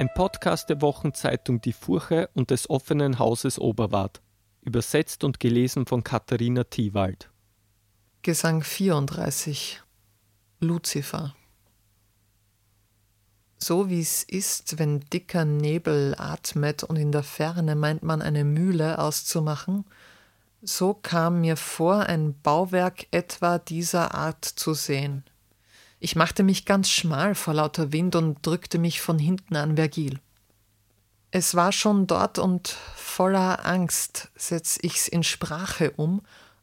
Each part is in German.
Ein Podcast der Wochenzeitung Die Furche und des offenen Hauses Oberwart. Übersetzt und gelesen von Katharina Thiewald. Gesang 34 Luzifer So wie es ist, wenn dicker Nebel atmet und in der Ferne meint man eine Mühle auszumachen, so kam mir vor, ein Bauwerk etwa dieser Art zu sehen. Ich machte mich ganz schmal vor lauter Wind und drückte mich von hinten an Vergil. Es war schon dort und voller Angst setz ich's in Sprache um,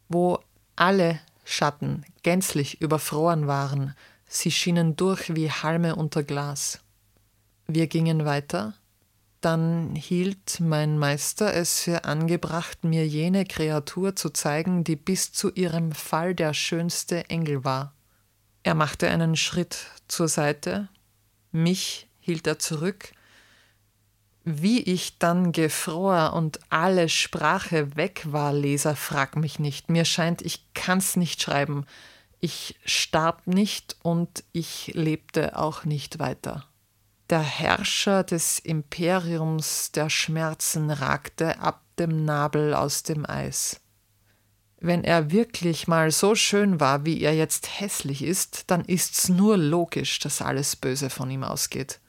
wo alle Schatten gänzlich überfroren waren, sie schienen durch wie Halme unter Glas. Wir gingen weiter, dann hielt mein Meister es für angebracht, mir jene Kreatur zu zeigen, die bis zu ihrem Fall der schönste Engel war. Er machte einen Schritt zur Seite, mich hielt er zurück. Wie ich dann gefror und alle Sprache weg war, Leser, frag mich nicht. Mir scheint, ich kann's nicht schreiben. Ich starb nicht und ich lebte auch nicht weiter. Der Herrscher des Imperiums der Schmerzen ragte ab dem Nabel aus dem Eis. Wenn er wirklich mal so schön war, wie er jetzt hässlich ist, dann ist's nur logisch, dass alles Böse von ihm ausgeht.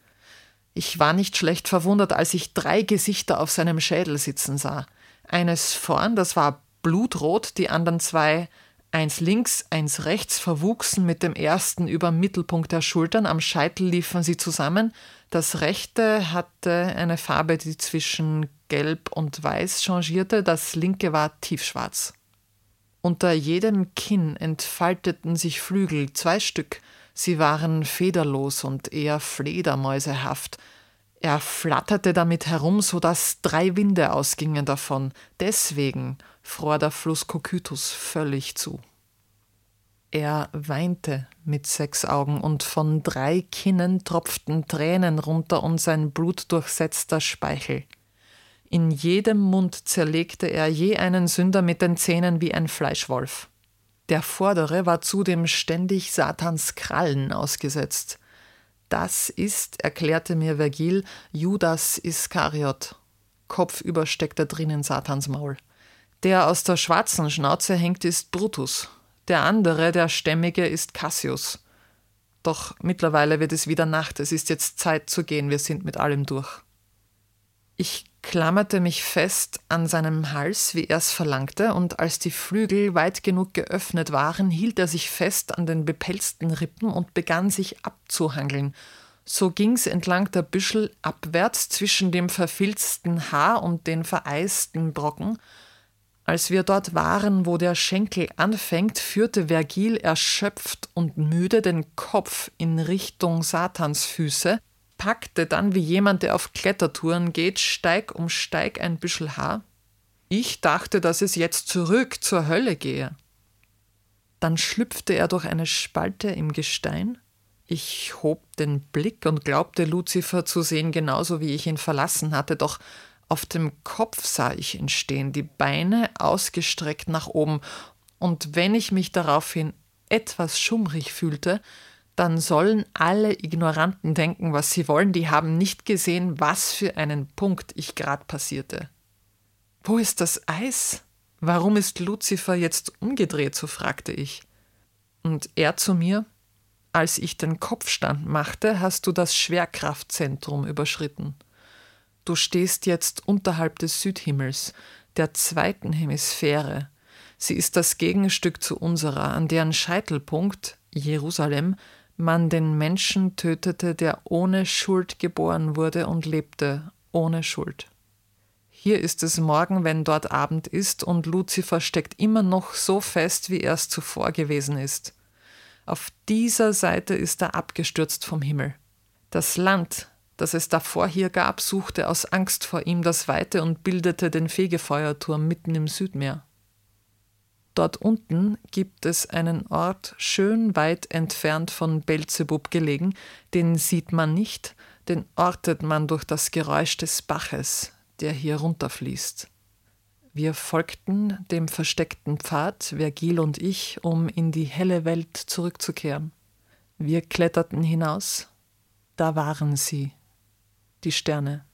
Ich war nicht schlecht verwundert, als ich drei Gesichter auf seinem Schädel sitzen sah. Eines vorn, das war blutrot, die anderen zwei, eins links, eins rechts, verwuchsen mit dem ersten über Mittelpunkt der Schultern, am Scheitel liefen sie zusammen. Das rechte hatte eine Farbe, die zwischen gelb und weiß changierte, das linke war tiefschwarz. Unter jedem Kinn entfalteten sich Flügel, zwei Stück. Sie waren federlos und eher fledermäusehaft. Er flatterte damit herum, so dass drei Winde ausgingen davon. Deswegen fror der Fluss Kokytus völlig zu. Er weinte mit sechs Augen, und von drei Kinnen tropften Tränen runter und sein blutdurchsetzter Speichel. In jedem Mund zerlegte er je einen Sünder mit den Zähnen wie ein Fleischwolf. Der vordere war zudem ständig Satans Krallen ausgesetzt. Das ist, erklärte mir Vergil, Judas Iskariot. Kopfüber steckt er drin in Satans Maul. Der aus der schwarzen Schnauze hängt, ist Brutus. Der andere, der stämmige, ist Cassius. Doch mittlerweile wird es wieder Nacht, es ist jetzt Zeit zu gehen, wir sind mit allem durch. Ich klammerte mich fest an seinem Hals, wie er es verlangte, und als die Flügel weit genug geöffnet waren, hielt er sich fest an den bepelzten Rippen und begann sich abzuhangeln. So ging's entlang der Büschel abwärts zwischen dem verfilzten Haar und den vereisten Brocken. Als wir dort waren, wo der Schenkel anfängt, führte Vergil erschöpft und müde den Kopf in Richtung Satans Füße, packte dann wie jemand, der auf Klettertouren geht, Steig um Steig ein Büschel Haar. Ich dachte, dass es jetzt zurück zur Hölle gehe. Dann schlüpfte er durch eine Spalte im Gestein. Ich hob den Blick und glaubte Luzifer zu sehen, genauso wie ich ihn verlassen hatte, doch auf dem Kopf sah ich ihn stehen, die Beine ausgestreckt nach oben, und wenn ich mich daraufhin etwas schummrig fühlte, dann sollen alle Ignoranten denken, was sie wollen, die haben nicht gesehen, was für einen Punkt ich grad passierte. Wo ist das Eis? Warum ist Luzifer jetzt umgedreht? so fragte ich. Und er zu mir, als ich den Kopfstand machte, hast du das Schwerkraftzentrum überschritten. Du stehst jetzt unterhalb des Südhimmels, der zweiten Hemisphäre. Sie ist das Gegenstück zu unserer, an deren Scheitelpunkt, Jerusalem, man den Menschen tötete, der ohne Schuld geboren wurde und lebte ohne Schuld. Hier ist es morgen, wenn dort Abend ist, und Luzifer steckt immer noch so fest, wie er es zuvor gewesen ist. Auf dieser Seite ist er abgestürzt vom Himmel. Das Land, das es davor hier gab, suchte aus Angst vor ihm das Weite und bildete den Fegefeuerturm mitten im Südmeer. Dort unten gibt es einen Ort schön weit entfernt von Belzebub gelegen, den sieht man nicht, den ortet man durch das Geräusch des Baches, der hier runterfließt. Wir folgten dem versteckten Pfad, Vergil und ich, um in die helle Welt zurückzukehren. Wir kletterten hinaus, da waren sie, die Sterne.